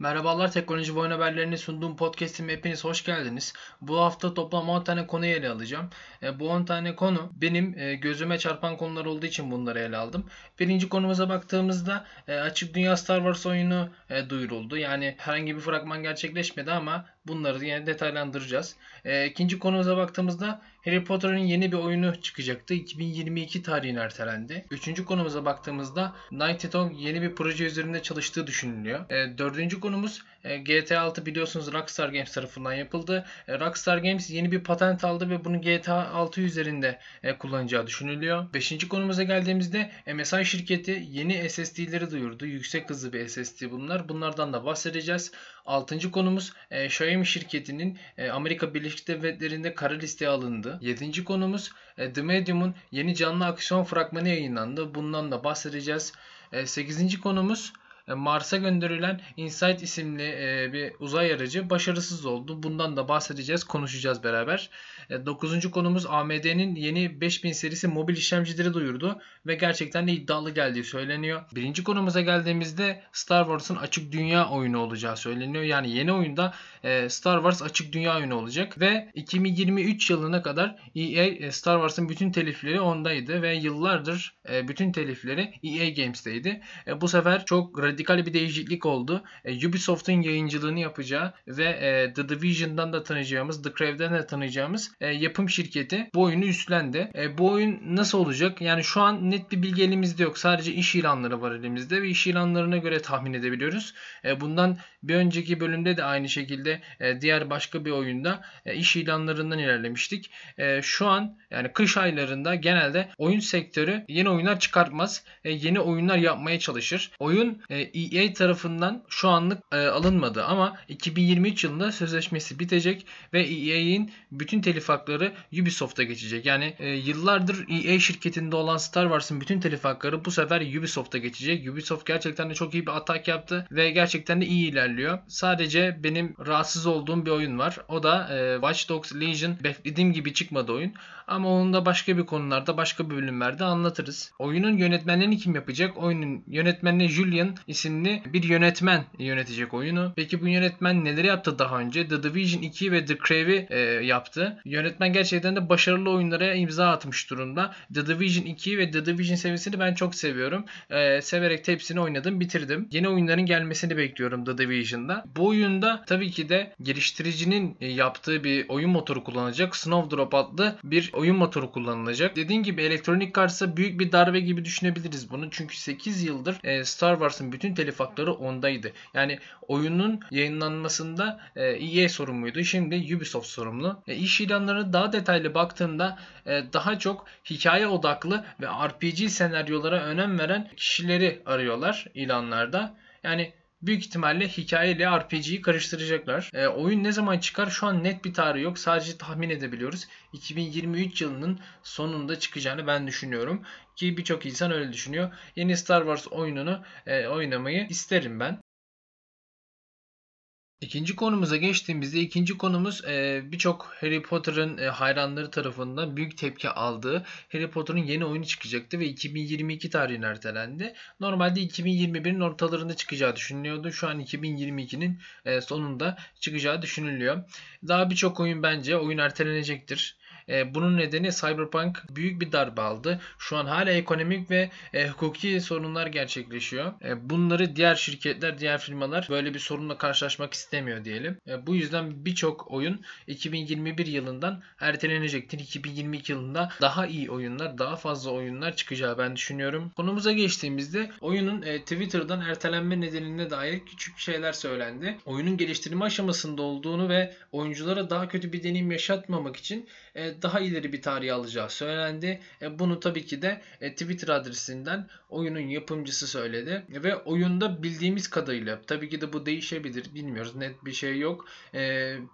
Merhabalar teknoloji ve oyun haberlerini sunduğum podcast'ime hepiniz hoş geldiniz. Bu hafta toplam 10 tane konuyu ele alacağım. E, bu 10 tane konu benim e, gözüme çarpan konular olduğu için bunları ele aldım. Birinci konumuza baktığımızda e, Açık Dünya Star Wars oyunu e, duyuruldu. Yani herhangi bir fragman gerçekleşmedi ama bunları yine detaylandıracağız. E, ikinci konumuza baktığımızda Harry Potter'ın yeni bir oyunu çıkacaktı. 2022 tarihine ertelendi. Üçüncü konumuza baktığımızda Naughty Dog yeni bir proje üzerinde çalıştığı düşünülüyor. E, dördüncü konumuz e, GTA 6 biliyorsunuz Rockstar Games tarafından yapıldı. E, Rockstar Games yeni bir patent aldı ve bunu GTA 6 üzerinde e, kullanacağı düşünülüyor. Beşinci konumuza geldiğimizde MSI şirketi yeni SSD'leri duyurdu. Yüksek hızlı bir SSD bunlar. Bunlardan da bahsedeceğiz. Altıncı konumuz e, Xiaomi şirketinin e, Amerika Birleşik Devletleri'nde kara listeye alındı. Yedinci konumuz e, The Medium'un yeni canlı aksiyon fragmanı yayınlandı. Bundan da bahsedeceğiz. E, sekizinci konumuz Mars'a gönderilen InSight isimli e, bir uzay aracı başarısız oldu. Bundan da bahsedeceğiz, konuşacağız beraber. E, dokuzuncu konumuz AMD'nin yeni 5000 serisi mobil işlemcileri duyurdu ve gerçekten de iddialı geldiği söyleniyor. Birinci konumuza geldiğimizde Star Wars'ın açık dünya oyunu olacağı söyleniyor. Yani yeni oyunda Star Wars açık dünya oyunu olacak ve 2023 yılına kadar EA Star Wars'ın bütün telifleri ondaydı ve yıllardır bütün telifleri EA Games'teydi. Bu sefer çok bir değişiklik oldu. E, Ubisoft'un yayıncılığını yapacağı ve e, The Division'dan da tanıyacağımız, The Creve'den de tanıyacağımız e, yapım şirketi bu oyunu üstlendi. E, bu oyun nasıl olacak? Yani şu an net bir bilgi elimizde yok. Sadece iş ilanları var elimizde ve iş ilanlarına göre tahmin edebiliyoruz. E, bundan bir önceki bölümde de aynı şekilde e, diğer başka bir oyunda e, iş ilanlarından ilerlemiştik. E, şu an yani kış aylarında genelde oyun sektörü yeni oyunlar çıkartmaz. E, yeni oyunlar yapmaya çalışır. Oyun e, EA tarafından şu anlık e, alınmadı ama 2023 yılında sözleşmesi bitecek ve EA'in bütün telif hakları Ubisoft'a geçecek. Yani e, yıllardır EA şirketinde olan Star Wars'ın bütün telif hakları bu sefer Ubisoft'a geçecek. Ubisoft gerçekten de çok iyi bir atak yaptı ve gerçekten de iyi ilerliyor. Sadece benim rahatsız olduğum bir oyun var. O da e, Watch Dogs Legion. Beklediğim gibi çıkmadı oyun. Ama onu da başka bir konularda, başka bölümlerde anlatırız. Oyunun yönetmenlerini kim yapacak? Oyunun yönetmenini Julian isimli bir yönetmen yönetecek oyunu. Peki bu yönetmen neleri yaptı daha önce? The Division 2 ve The Crave'i e, yaptı. Yönetmen gerçekten de başarılı oyunlara imza atmış durumda. The Division 2 ve The Division serisini ben çok seviyorum. E, severek hepsini oynadım, bitirdim. Yeni oyunların gelmesini bekliyorum The Division'da. Bu oyunda tabii ki de geliştiricinin e, yaptığı bir oyun motoru kullanacak. Snowdrop adlı bir oyun motoru kullanılacak. Dediğim gibi elektronik kartsa büyük bir darbe gibi düşünebiliriz bunu. Çünkü 8 yıldır e, Star Wars'ın bütün telif hakları ondaydı. Yani oyunun yayınlanmasında e, EA sorumluydu. Şimdi Ubisoft sorumlu. E, iş ilanlarına daha detaylı baktığında e, daha çok hikaye odaklı ve RPG senaryolara önem veren kişileri arıyorlar ilanlarda. Yani büyük ihtimalle hikaye ile RPG'yi karıştıracaklar. E, oyun ne zaman çıkar şu an net bir tarihi yok. Sadece tahmin edebiliyoruz. 2023 yılının sonunda çıkacağını ben düşünüyorum. Ki birçok insan öyle düşünüyor. Yeni Star Wars oyununu e, oynamayı isterim ben. İkinci konumuza geçtiğimizde ikinci konumuz e, birçok Harry Potter'ın e, hayranları tarafından büyük tepki aldığı Harry Potter'ın yeni oyunu çıkacaktı ve 2022 tarihine ertelendi. Normalde 2021'in ortalarında çıkacağı düşünülüyordu. Şu an 2022'nin e, sonunda çıkacağı düşünülüyor. Daha birçok oyun bence oyun ertelenecektir. E, bunun nedeni Cyberpunk büyük bir darbe aldı. Şu an hala ekonomik ve e, hukuki sorunlar gerçekleşiyor. E, bunları diğer şirketler, diğer firmalar böyle bir sorunla karşılaşmak istemiyor diyelim. E, bu yüzden birçok oyun 2021 yılından ertelenecektir. 2022 yılında daha iyi oyunlar, daha fazla oyunlar çıkacağı ben düşünüyorum. Konumuza geçtiğimizde oyunun e, Twitter'dan ertelenme nedenine dair küçük şeyler söylendi. Oyunun geliştirme aşamasında olduğunu ve oyunculara daha kötü bir deneyim yaşatmamak için daha ileri bir tarih alacağı söylendi. E, bunu tabii ki de e, Twitter adresinden oyunun yapımcısı söyledi. Ve oyunda bildiğimiz kadarıyla tabii ki de bu değişebilir bilmiyoruz net bir şey yok.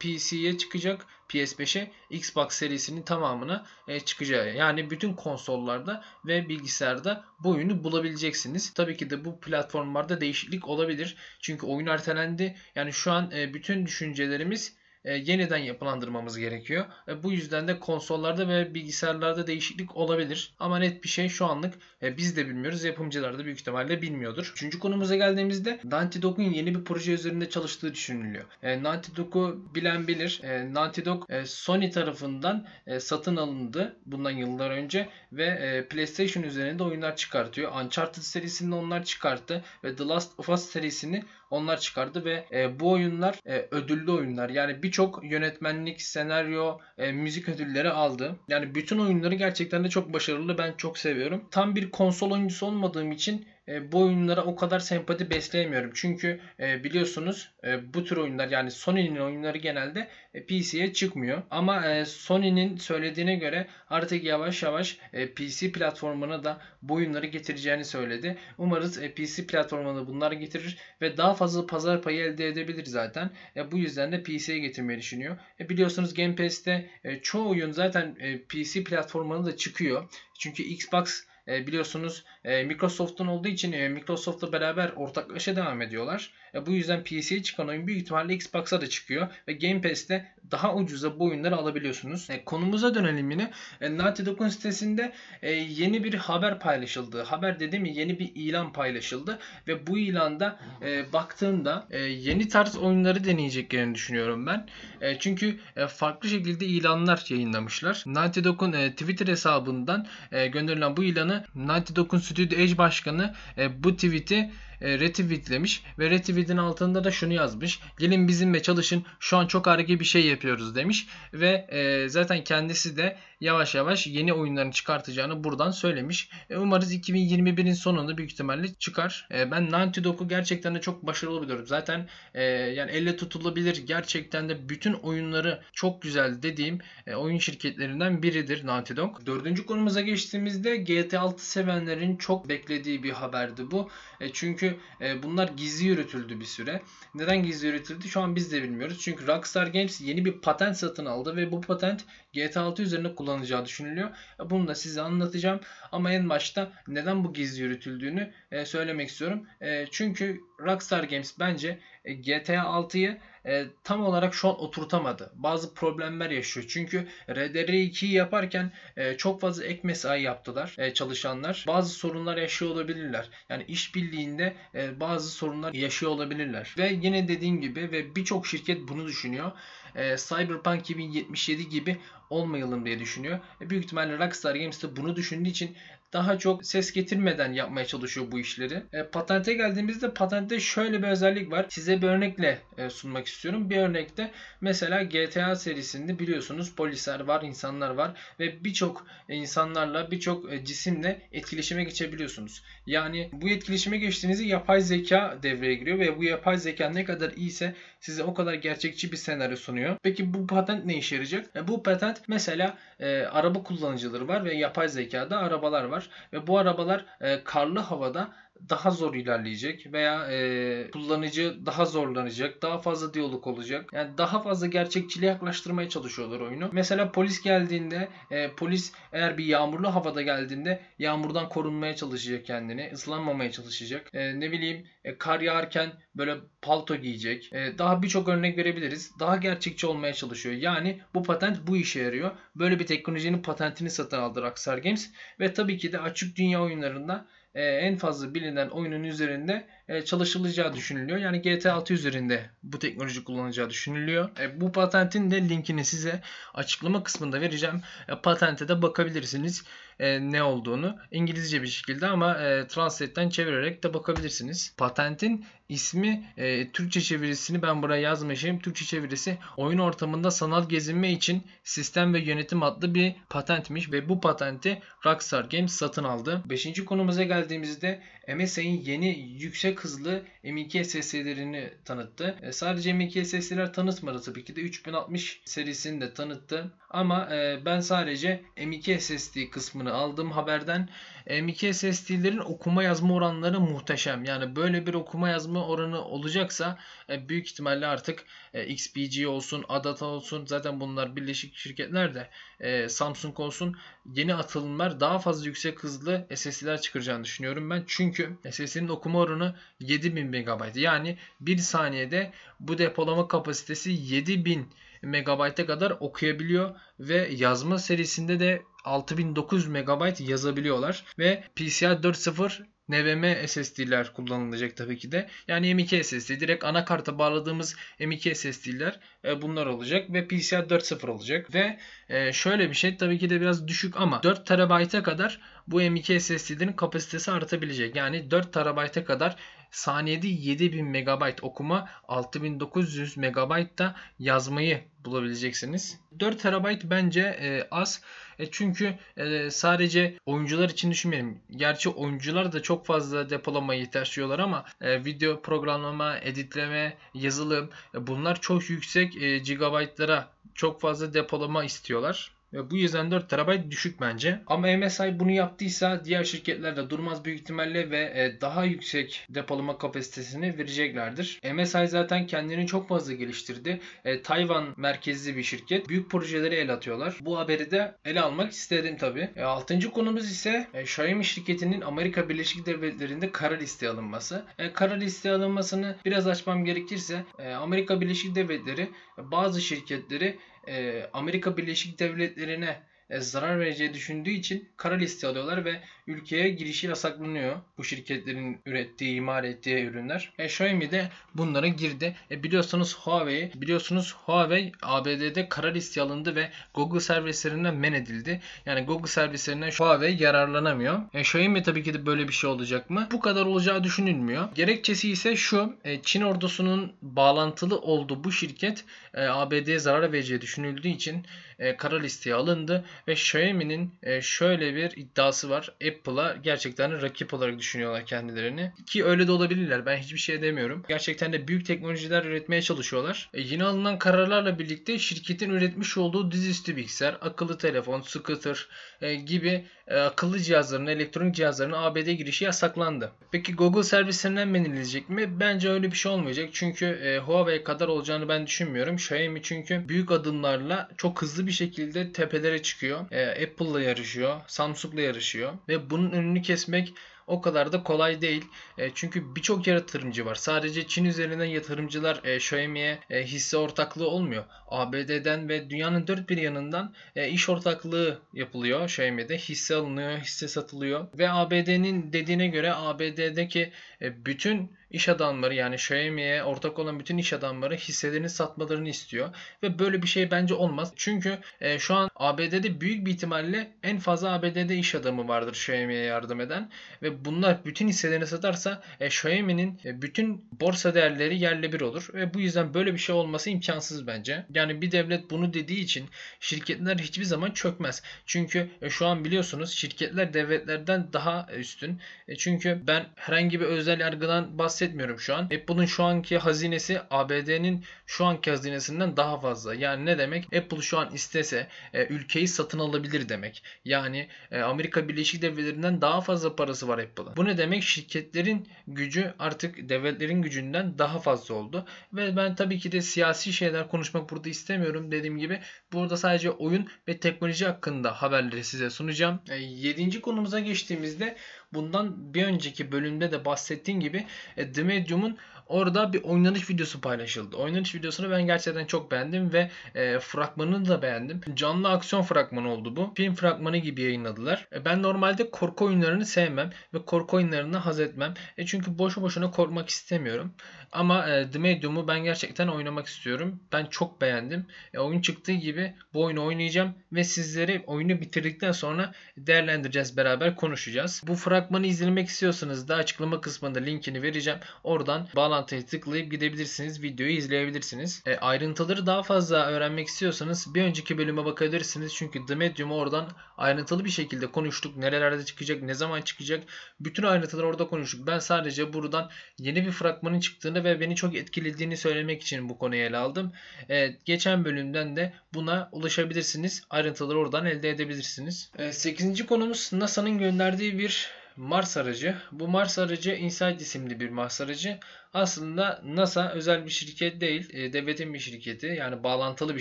PC'ye çıkacak PS5'e Xbox serisinin tamamına çıkacağı. Yani bütün konsollarda ve bilgisayarda bu oyunu bulabileceksiniz. Tabii ki de bu platformlarda değişiklik olabilir. Çünkü oyun ertelendi. Yani şu an bütün düşüncelerimiz e, yeniden yapılandırmamız gerekiyor. E, bu yüzden de konsollarda ve bilgisayarlarda değişiklik olabilir. Ama net bir şey şu anlık e, biz de bilmiyoruz. Yapımcılar da büyük ihtimalle bilmiyordur. Üçüncü konumuza geldiğimizde Naughty Dog'un yeni bir proje üzerinde çalıştığı düşünülüyor. E, Naughty Dog'u bilen bilir. E, Naughty Dog e, Sony tarafından e, satın alındı bundan yıllar önce ve e, PlayStation üzerinde oyunlar çıkartıyor. Uncharted serisini onlar çıkarttı ve The Last of Us serisini onlar çıkardı ve e, bu oyunlar e, ödüllü oyunlar. Yani birçok yönetmenlik, senaryo, e, müzik ödülleri aldı. Yani bütün oyunları gerçekten de çok başarılı. Ben çok seviyorum. Tam bir konsol oyuncusu olmadığım için e, bu oyunlara o kadar sempati besleyemiyorum. Çünkü e, biliyorsunuz e, bu tür oyunlar yani Sony'nin oyunları genelde e, PC'ye çıkmıyor. Ama e, Sony'nin söylediğine göre artık yavaş yavaş e, PC platformuna da bu oyunları getireceğini söyledi. Umarız e, PC platformuna bunları getirir ve daha fazla pazar payı elde edebilir zaten. E, bu yüzden de PC'ye getirmeyi düşünüyor. E, biliyorsunuz Game Pass'te e, çoğu oyun zaten e, PC platformuna da çıkıyor. Çünkü Xbox e, biliyorsunuz e, Microsoft'un olduğu için e, Microsoft'la beraber ortaklaşa devam ediyorlar. E, bu yüzden PC'ye çıkan oyun büyük ihtimalle Xbox'a da çıkıyor ve Game Pass'te daha ucuza bu oyunları alabiliyorsunuz. E, konumuza dönelim yine. E, Naughty Dog'un sitesinde e, yeni bir haber paylaşıldı. Haber dedim mi yeni bir ilan paylaşıldı ve bu ilanda e, baktığımda e, yeni tarz oyunları deneyeceklerini düşünüyorum ben. E, çünkü e, farklı şekilde ilanlar yayınlamışlar. Naughty Dog'un e, Twitter hesabından e, gönderilen bu ilanı Naughty Dog'un Studio Edge başkanı e, bu tweet'i e, retweetlemiş ve retweetin altında da şunu yazmış. Gelin bizimle çalışın şu an çok harika bir şey yapıyoruz demiş ve e, zaten kendisi de yavaş yavaş yeni oyunlarını çıkartacağını buradan söylemiş. E, umarız 2021'in sonunda büyük ihtimalle çıkar. E, ben Naughty Dog'u gerçekten de çok başarılı buluyorum. Zaten e, yani elle tutulabilir gerçekten de bütün oyunları çok güzel dediğim e, oyun şirketlerinden biridir Naughty Dog. Dördüncü konumuza geçtiğimizde GTA 6 sevenlerin çok beklediği bir haberdi bu. E, çünkü e, bunlar gizli yürütüldü bir süre. Neden gizli yürütüldü şu an biz de bilmiyoruz. Çünkü Rockstar Games yeni bir patent satın aldı ve bu patent GTA 6 üzerinde kullanacağı düşünülüyor. E, bunu da size anlatacağım. Ama en başta neden bu gizli yürütüldüğünü e, söylemek istiyorum. Çünkü Rockstar Games bence GTA 6'yı e, tam olarak şu an oturtamadı. Bazı problemler yaşıyor. Çünkü RDR2'yi yaparken e, çok fazla ek mesai yaptılar e, çalışanlar. Bazı sorunlar yaşıyor olabilirler. Yani işbirliğinde e, bazı sorunlar yaşıyor olabilirler. Ve yine dediğim gibi ve birçok şirket bunu düşünüyor. E, Cyberpunk 2077 gibi olmayalım diye düşünüyor. E, büyük ihtimalle Rockstar Games de bunu düşündüğü için daha çok ses getirmeden yapmaya çalışıyor bu işleri. E, patente geldiğimizde patente şöyle bir özellik var. Size bir örnekle e, sunmak istiyorum. Bir örnekte mesela GTA serisinde biliyorsunuz polisler var, insanlar var ve birçok insanlarla, birçok e, cisimle etkileşime geçebiliyorsunuz. Yani bu etkileşime geçtiğinizde yapay zeka devreye giriyor ve bu yapay zeka ne kadar iyiyse size o kadar gerçekçi bir senaryo sunuyor. Peki bu patent ne işe yarayacak? E, bu patent mesela e, araba kullanıcıları var ve yapay zekada arabalar var ve bu arabalar e, karlı havada daha zor ilerleyecek veya e, kullanıcı daha zorlanacak, daha fazla diyalog olacak. Yani daha fazla gerçekçiliğe yaklaştırmaya çalışıyorlar oyunu. Mesela polis geldiğinde, e, polis eğer bir yağmurlu havada geldiğinde yağmurdan korunmaya çalışacak kendini, ıslanmamaya çalışacak. E, ne bileyim e, kar yağarken böyle palto giyecek. E, daha birçok örnek verebiliriz. Daha gerçekçi olmaya çalışıyor. Yani bu patent bu işe yarıyor. Böyle bir teknolojinin patentini satın aldı Rockstar Games ve tabii ki de açık dünya oyunlarında e, en fazla bilinen oyunun üzerinde çalışılacağı düşünülüyor. Yani GTA 6 üzerinde bu teknoloji kullanacağı düşünülüyor. Bu patentin de linkini size açıklama kısmında vereceğim. Patente de bakabilirsiniz e, ne olduğunu. İngilizce bir şekilde ama e, Translate'ten çevirerek de bakabilirsiniz. Patentin ismi e, Türkçe çevirisini ben buraya yazmışım. Türkçe çevirisi oyun ortamında sanal gezinme için sistem ve yönetim adlı bir patentmiş ve bu patenti Rockstar Games satın aldı. Beşinci konumuza geldiğimizde MSI'nin yeni yüksek hızlı M2 SSD'lerini tanıttı. E, sadece M2 SSD'ler tanıtmadı tabii ki de 3060 serisini de tanıttı. Ama e, ben sadece M2 SSD kısmını aldım haberden. M2 SSD'lerin okuma yazma oranları muhteşem. Yani böyle bir okuma yazma oranı olacaksa e, büyük ihtimalle artık e, XPG olsun, Adata olsun zaten bunlar birleşik şirketler de e, Samsung olsun yeni atılımlar daha fazla yüksek hızlı SSD'ler çıkaracağını düşünüyorum ben. Çünkü SSD'nin okuma oranı 7000 MB. Yani 1 saniyede bu depolama kapasitesi 7000 MB'e kadar okuyabiliyor ve yazma serisinde de 6900 MB yazabiliyorlar ve PCI 4.0 NVMe SSD'ler kullanılacak tabii ki de. Yani M.2 SSD direkt anakarta bağladığımız M.2 SSD'ler e, bunlar olacak ve PCI 4.0 olacak ve e, şöyle bir şey tabii ki de biraz düşük ama 4 TB'e kadar bu M.2 SSD'nin kapasitesi artabilecek. Yani 4 TB'e kadar saniyede 7000 MB okuma 6900 MB da yazmayı bulabileceksiniz. 4 TB bence e, az. E, çünkü e, sadece oyuncular için düşünmeyelim. Gerçi oyuncular da çok fazla depolamaya ihtiyaç duyuyorlar ama e, video programlama, editleme, yazılım e, bunlar çok yüksek e, gigabaytlara çok fazla depolama istiyorlar. Ve bu yüzden 4 TB düşük bence. Ama MSI bunu yaptıysa diğer şirketler de durmaz büyük ihtimalle ve e, daha yüksek depolama kapasitesini vereceklerdir. MSI zaten kendini çok fazla geliştirdi. E, Tayvan merkezli bir şirket. Büyük projeleri el atıyorlar. Bu haberi de ele almak istedim tabi. E, 6. konumuz ise e, Xiaomi şirketinin Amerika Birleşik Devletleri'nde kara listeye alınması. E, kara listeye alınmasını biraz açmam gerekirse e, Amerika Birleşik Devletleri bazı şirketleri e, Amerika Birleşik Devletleri'ne e, zarar vereceği düşündüğü için kara liste alıyorlar ve ülkeye girişi yasaklanıyor. Bu şirketlerin ürettiği, imal ettiği ürünler. E, Xiaomi de bunlara girdi. E, biliyorsunuz Huawei, biliyorsunuz Huawei ABD'de kara liste alındı ve Google servislerinden men edildi. Yani Google servislerinden Huawei yararlanamıyor. E, Xiaomi tabii ki de böyle bir şey olacak mı? Bu kadar olacağı düşünülmüyor. Gerekçesi ise şu. E, Çin ordusunun bağlantılı olduğu bu şirket e, ABD'ye zarar vereceği düşünüldüğü için e, kara listeye alındı ve Xiaomi'nin e, şöyle bir iddiası var. Apple'a gerçekten rakip olarak düşünüyorlar kendilerini. Ki öyle de olabilirler. Ben hiçbir şey demiyorum. Gerçekten de büyük teknolojiler üretmeye çalışıyorlar. E, yeni alınan kararlarla birlikte şirketin üretmiş olduğu dizüstü bilgisayar, akıllı telefon, scooter e, gibi akıllı cihazların, elektronik cihazların ABD girişi yasaklandı. Peki Google servislerinden men edilecek mi? Bence öyle bir şey olmayacak. Çünkü e, Huawei kadar olacağını ben düşünmüyorum. Xiaomi çünkü büyük adımlarla çok hızlı bir şekilde tepelere çıkıyor. E, Apple'la yarışıyor, Samsung'la yarışıyor ve bunun önünü kesmek o kadar da kolay değil. E, çünkü birçok yatırımcı var. Sadece Çin üzerinden yatırımcılar e, Xiaomi'ye e, hisse ortaklığı olmuyor. ABD'den ve dünyanın dört bir yanından e, iş ortaklığı yapılıyor Xiaomi'de. Hisse alınıyor, hisse satılıyor. Ve ABD'nin dediğine göre ABD'deki e, bütün iş adamları yani Xiaomi'ye ortak olan bütün iş adamları hisselerini satmalarını istiyor. Ve böyle bir şey bence olmaz. Çünkü e, şu an ABD'de büyük bir ihtimalle en fazla ABD'de iş adamı vardır Xiaomi'ye yardım eden. Ve bunlar bütün hisselerini satarsa e, Xiaomi'nin e, bütün borsa değerleri yerle bir olur. Ve bu yüzden böyle bir şey olması imkansız bence. Yani bir devlet bunu dediği için şirketler hiçbir zaman çökmez. Çünkü e, şu an biliyorsunuz şirketler devletlerden daha üstün. E, çünkü ben herhangi bir özel yargıdan bahsetmiyorum bahsetmiyorum şu an. Apple'ın şu anki hazinesi ABD'nin şu anki hazinesinden daha fazla. Yani ne demek? Apple şu an istese e, ülkeyi satın alabilir demek. Yani e, Amerika Birleşik Devletleri'nden daha fazla parası var Apple'ın. Bu ne demek? Şirketlerin gücü artık devletlerin gücünden daha fazla oldu. Ve ben tabii ki de siyasi şeyler konuşmak burada istemiyorum. Dediğim gibi burada sadece oyun ve teknoloji hakkında haberleri size sunacağım. E, yedinci konumuza geçtiğimizde bundan bir önceki bölümde de bahsettiğim gibi e, The Medium'un orada bir oynanış videosu paylaşıldı. Oynanış videosunu ben gerçekten çok beğendim ve e, fragmanını da beğendim. Canlı aksiyon fragmanı oldu bu. Film fragmanı gibi yayınladılar. E, ben normalde korku oyunlarını sevmem ve korku oyunlarını haz etmem. E, çünkü boşu boşuna korkmak istemiyorum. Ama e, The Medium'u ben gerçekten oynamak istiyorum. Ben çok beğendim. E, oyun çıktığı gibi bu oyunu oynayacağım ve sizleri oyunu bitirdikten sonra değerlendireceğiz beraber konuşacağız. Bu fragmanı izlemek istiyorsanız da açıklama kısmında linkini vereceğim. Oradan bağlantıya tıklayıp gidebilirsiniz. Videoyu izleyebilirsiniz. E, ayrıntıları daha fazla öğrenmek istiyorsanız bir önceki bölüme bakabilirsiniz. Çünkü The Medium'u oradan ayrıntılı bir şekilde konuştuk. Nerelerde çıkacak, ne zaman çıkacak. Bütün ayrıntıları orada konuştuk. Ben sadece buradan yeni bir fragmanın çıktığını ve beni çok etkilediğini söylemek için bu konuyu ele aldım. Evet, geçen bölümden de buna ulaşabilirsiniz. Ayrıntıları oradan elde edebilirsiniz. Evet, 8. konumuz NASA'nın gönderdiği bir Mars aracı. Bu Mars aracı Insight isimli bir Mars aracı. Aslında NASA özel bir şirket değil, e, devletin bir şirketi. Yani bağlantılı bir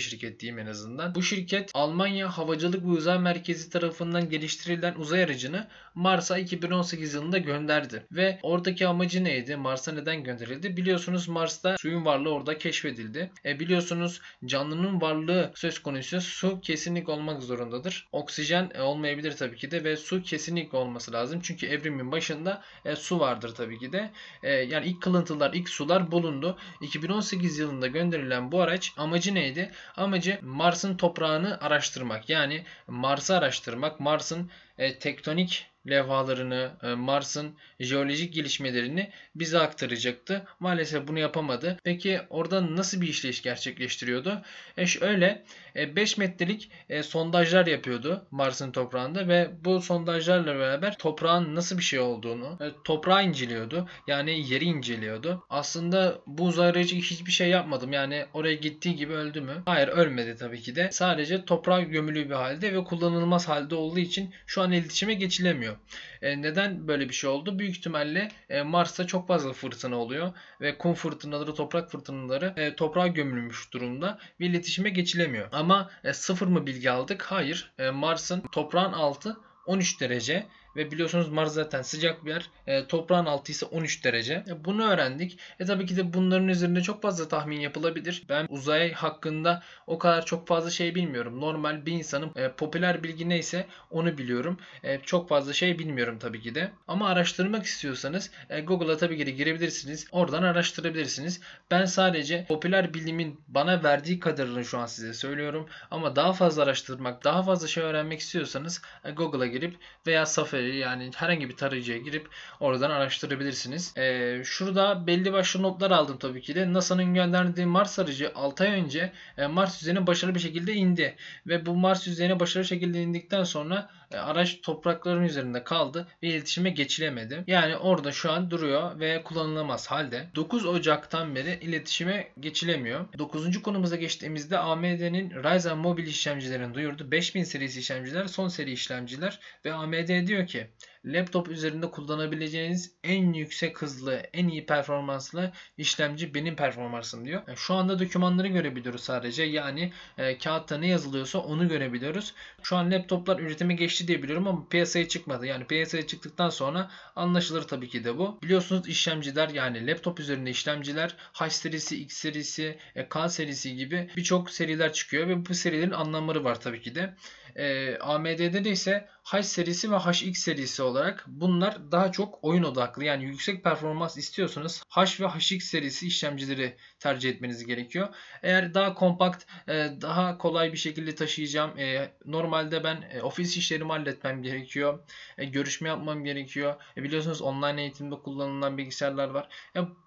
şirket diyeyim en azından. Bu şirket Almanya Havacılık ve Uzay Merkezi tarafından geliştirilen uzay aracını Mars'a 2018 yılında gönderdi. Ve oradaki amacı neydi? Mars'a neden gönderildi? Biliyorsunuz Mars'ta suyun varlığı orada keşfedildi. E, biliyorsunuz canlının varlığı söz konusu su kesinlik olmak zorundadır. Oksijen e, olmayabilir tabii ki de ve su kesinlik olması lazım. Çünkü evrimin başında e, su vardır tabii ki de. E, yani ilk kılıntılar, ilk sular bulundu. 2018 yılında gönderilen bu araç amacı neydi? Amacı Mars'ın toprağını araştırmak. Yani Mars'ı araştırmak, Mars'ın e, tektonik levhalarını, e, Mars'ın jeolojik gelişmelerini bize aktaracaktı. Maalesef bunu yapamadı. Peki orada nasıl bir işleyiş gerçekleştiriyordu? E şöyle 5 e, metrelik e, sondajlar yapıyordu Mars'ın toprağında ve bu sondajlarla beraber toprağın nasıl bir şey olduğunu, toprağı inceliyordu. Yani yeri inceliyordu. Aslında bu uzay aracı hiçbir şey yapmadım. Yani oraya gittiği gibi öldü mü? Hayır ölmedi tabii ki de. Sadece toprağa gömülü bir halde ve kullanılmaz halde olduğu için şu an iletişime geçilemiyor. E, neden böyle bir şey oldu? Büyük ihtimalle e, Mars'ta çok fazla fırtına oluyor ve kum fırtınaları, toprak fırtınaları e, toprağa gömülmüş durumda ve iletişime geçilemiyor. Ama e, sıfır mı bilgi aldık? Hayır. E, Mars'ın toprağın altı 13 derece ve biliyorsunuz Mars zaten sıcak bir yer. E, toprağın altı ise 13 derece. E, bunu öğrendik. E tabii ki de bunların üzerinde çok fazla tahmin yapılabilir. Ben uzay hakkında o kadar çok fazla şey bilmiyorum. Normal bir insanın e, popüler bilgi neyse onu biliyorum. E, çok fazla şey bilmiyorum tabii ki de. Ama araştırmak istiyorsanız e, Google'a tabii ki de girebilirsiniz. Oradan araştırabilirsiniz. Ben sadece popüler bilimin bana verdiği kadarını şu an size söylüyorum. Ama daha fazla araştırmak, daha fazla şey öğrenmek istiyorsanız e, Google'a girip veya Safari Safari yani herhangi bir tarayıcıya girip oradan araştırabilirsiniz. Ee, şurada belli başlı notlar aldım tabii ki de. NASA'nın gönderdiği Mars aracı 6 ay önce e, Mars yüzeyine başarılı bir şekilde indi. Ve bu Mars yüzeyine başarılı şekilde indikten sonra araç toprakların üzerinde kaldı ve iletişime geçilemedi. Yani orada şu an duruyor ve kullanılamaz halde. 9 Ocak'tan beri iletişime geçilemiyor. 9. konumuza geçtiğimizde AMD'nin Ryzen mobil işlemcilerini duyurdu. 5000 serisi işlemciler son seri işlemciler ve AMD diyor ki laptop üzerinde kullanabileceğiniz en yüksek hızlı, en iyi performanslı işlemci benim performansım diyor. Şu anda dokümanları görebiliyoruz sadece. Yani e, kağıtta ne yazılıyorsa onu görebiliyoruz. Şu an laptoplar üretime geçti diye biliyorum ama piyasaya çıkmadı. Yani piyasaya çıktıktan sonra anlaşılır tabii ki de bu. Biliyorsunuz işlemciler yani laptop üzerinde işlemciler H serisi, X serisi, e, K serisi gibi birçok seriler çıkıyor ve bu serilerin anlamları var tabii ki de. E, AMD'de de ise H serisi ve HX serisi olarak bunlar daha çok oyun odaklı. Yani yüksek performans istiyorsanız H ve HX serisi işlemcileri tercih etmeniz gerekiyor. Eğer daha kompakt, e, daha kolay bir şekilde taşıyacağım. E, normalde ben e, ofis işlerimi halletmem gerekiyor. Görüşme yapmam gerekiyor. Biliyorsunuz online eğitimde kullanılan bilgisayarlar var.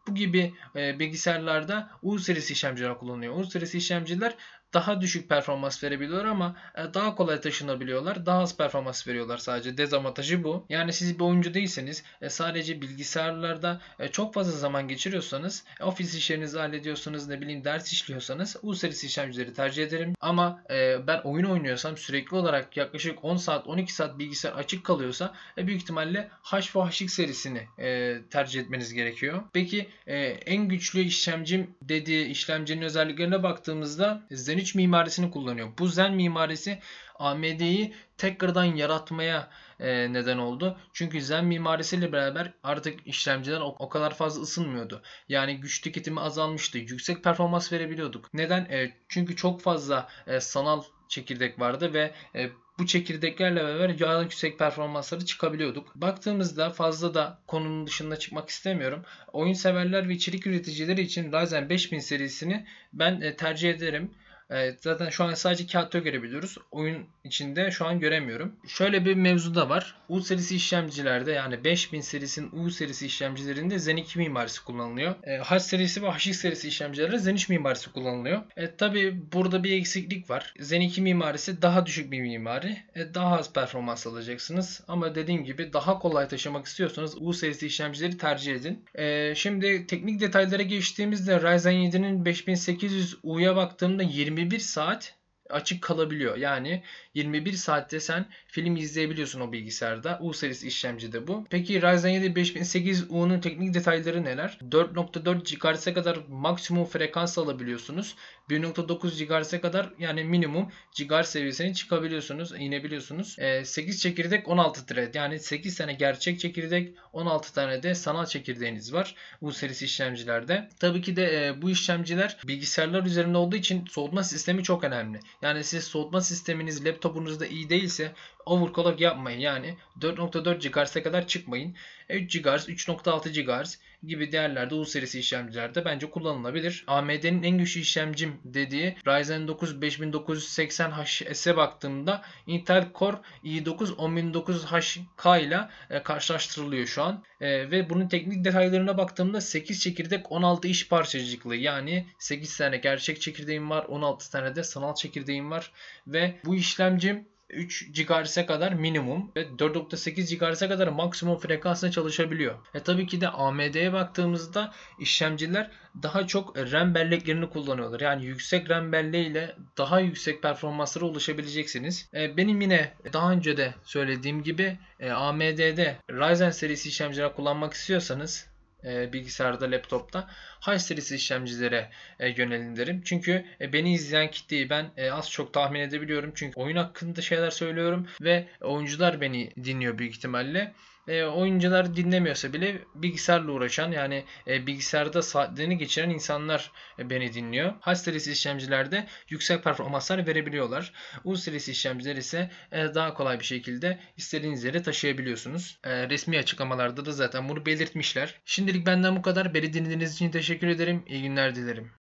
Bu gibi bilgisayarlarda U serisi işlemciler kullanılıyor. U serisi işlemciler daha düşük performans verebiliyorlar ama e, daha kolay taşınabiliyorlar. Daha az performans veriyorlar sadece. Dezavantajı bu. Yani siz bir oyuncu değilseniz e, sadece bilgisayarlarda e, çok fazla zaman geçiriyorsanız ofis işlerinizi hallediyorsanız ne bileyim ders işliyorsanız U serisi işlemcileri tercih ederim. Ama ben oyun oynuyorsam sürekli olarak yaklaşık 10 saat 12 saat bilgisayar açık kalıyorsa büyük ihtimalle H ve HX serisini tercih etmeniz gerekiyor. Peki en güçlü işlemcim dediği işlemcinin özelliklerine baktığımızda Zenit 3 mimarisini kullanıyor. Bu Zen mimarisi AMD'yi tekrardan yaratmaya e, neden oldu. Çünkü Zen mimarisiyle beraber artık işlemciler o, kadar fazla ısınmıyordu. Yani güç tüketimi azalmıştı. Yüksek performans verebiliyorduk. Neden? E, çünkü çok fazla e, sanal çekirdek vardı ve bu çekirdeklerle beraber daha yüksek performansları çıkabiliyorduk. Baktığımızda fazla da konunun dışında çıkmak istemiyorum. Oyun severler ve içerik üreticileri için Ryzen 5000 serisini ben tercih ederim. Evet, zaten şu an sadece kağıtta görebiliyoruz. Oyun içinde şu an göremiyorum. Şöyle bir mevzu da var. U serisi işlemcilerde yani 5000 serisinin U serisi işlemcilerinde Zen 2 mimarisi kullanılıyor. E, H serisi ve HX serisi işlemcilerde Zen 3 mimarisi kullanılıyor. E, Tabi burada bir eksiklik var. Zen 2 mimarisi daha düşük bir mimari. E, daha az performans alacaksınız. Ama dediğim gibi daha kolay taşımak istiyorsanız U serisi işlemcileri tercih edin. E, şimdi teknik detaylara geçtiğimizde Ryzen 7'nin 5800U'ya baktığımda 21 saat açık kalabiliyor. Yani 21 saatte sen film izleyebiliyorsun o bilgisayarda. U serisi işlemcide bu. Peki Ryzen 7 5008U'nun teknik detayları neler? 4.4 GHz'e kadar maksimum frekans alabiliyorsunuz. 1.9 GHz'e kadar yani minimum GHz seviyesine çıkabiliyorsunuz, inebiliyorsunuz. E, 8 çekirdek 16 thread yani 8 tane gerçek çekirdek 16 tane de sanal çekirdeğiniz var bu serisi işlemcilerde. Tabii ki de e, bu işlemciler bilgisayarlar üzerinde olduğu için soğutma sistemi çok önemli. Yani siz soğutma sisteminiz laptopunuzda iyi değilse overclock yapmayın. Yani 4.4 GHz'e kadar çıkmayın. 3 GHz, 3.6 GHz gibi değerlerde U serisi işlemcilerde bence kullanılabilir. AMD'nin en güçlü işlemcim dediği Ryzen 9 5980HS'e baktığımda Intel Core i9 10900HK ile e, karşılaştırılıyor şu an. E, ve bunun teknik detaylarına baktığımda 8 çekirdek 16 iş parçacıklı yani 8 tane gerçek çekirdeğim var 16 tane de sanal çekirdeğim var ve bu işlemcim 3 GHz'e kadar minimum ve 4.8 GHz'e kadar maksimum frekansla çalışabiliyor. E tabii ki de AMD'ye baktığımızda işlemciler daha çok RAM belleklerini kullanıyorlar. Yani yüksek RAM belleğiyle daha yüksek performanslara ulaşabileceksiniz. E, benim yine daha önce de söylediğim gibi e, AMD'de Ryzen serisi işlemciler kullanmak istiyorsanız e, bilgisayarda, laptopta High serisi işlemcilere e, yönelin derim. Çünkü e, beni izleyen kitleyi ben e, az çok tahmin edebiliyorum. Çünkü oyun hakkında şeyler söylüyorum ve oyuncular beni dinliyor büyük ihtimalle e, oyuncular dinlemiyorsa bile bilgisayarla uğraşan yani e, bilgisayarda saatlerini geçiren insanlar e, beni dinliyor. High serisi işlemcilerde yüksek performanslar verebiliyorlar. U serisi işlemciler ise e, daha kolay bir şekilde istediğiniz yere taşıyabiliyorsunuz. E, resmi açıklamalarda da zaten bunu belirtmişler. Şimdilik benden bu kadar. Beni dinlediğiniz için teşekkür ederim. İyi günler dilerim.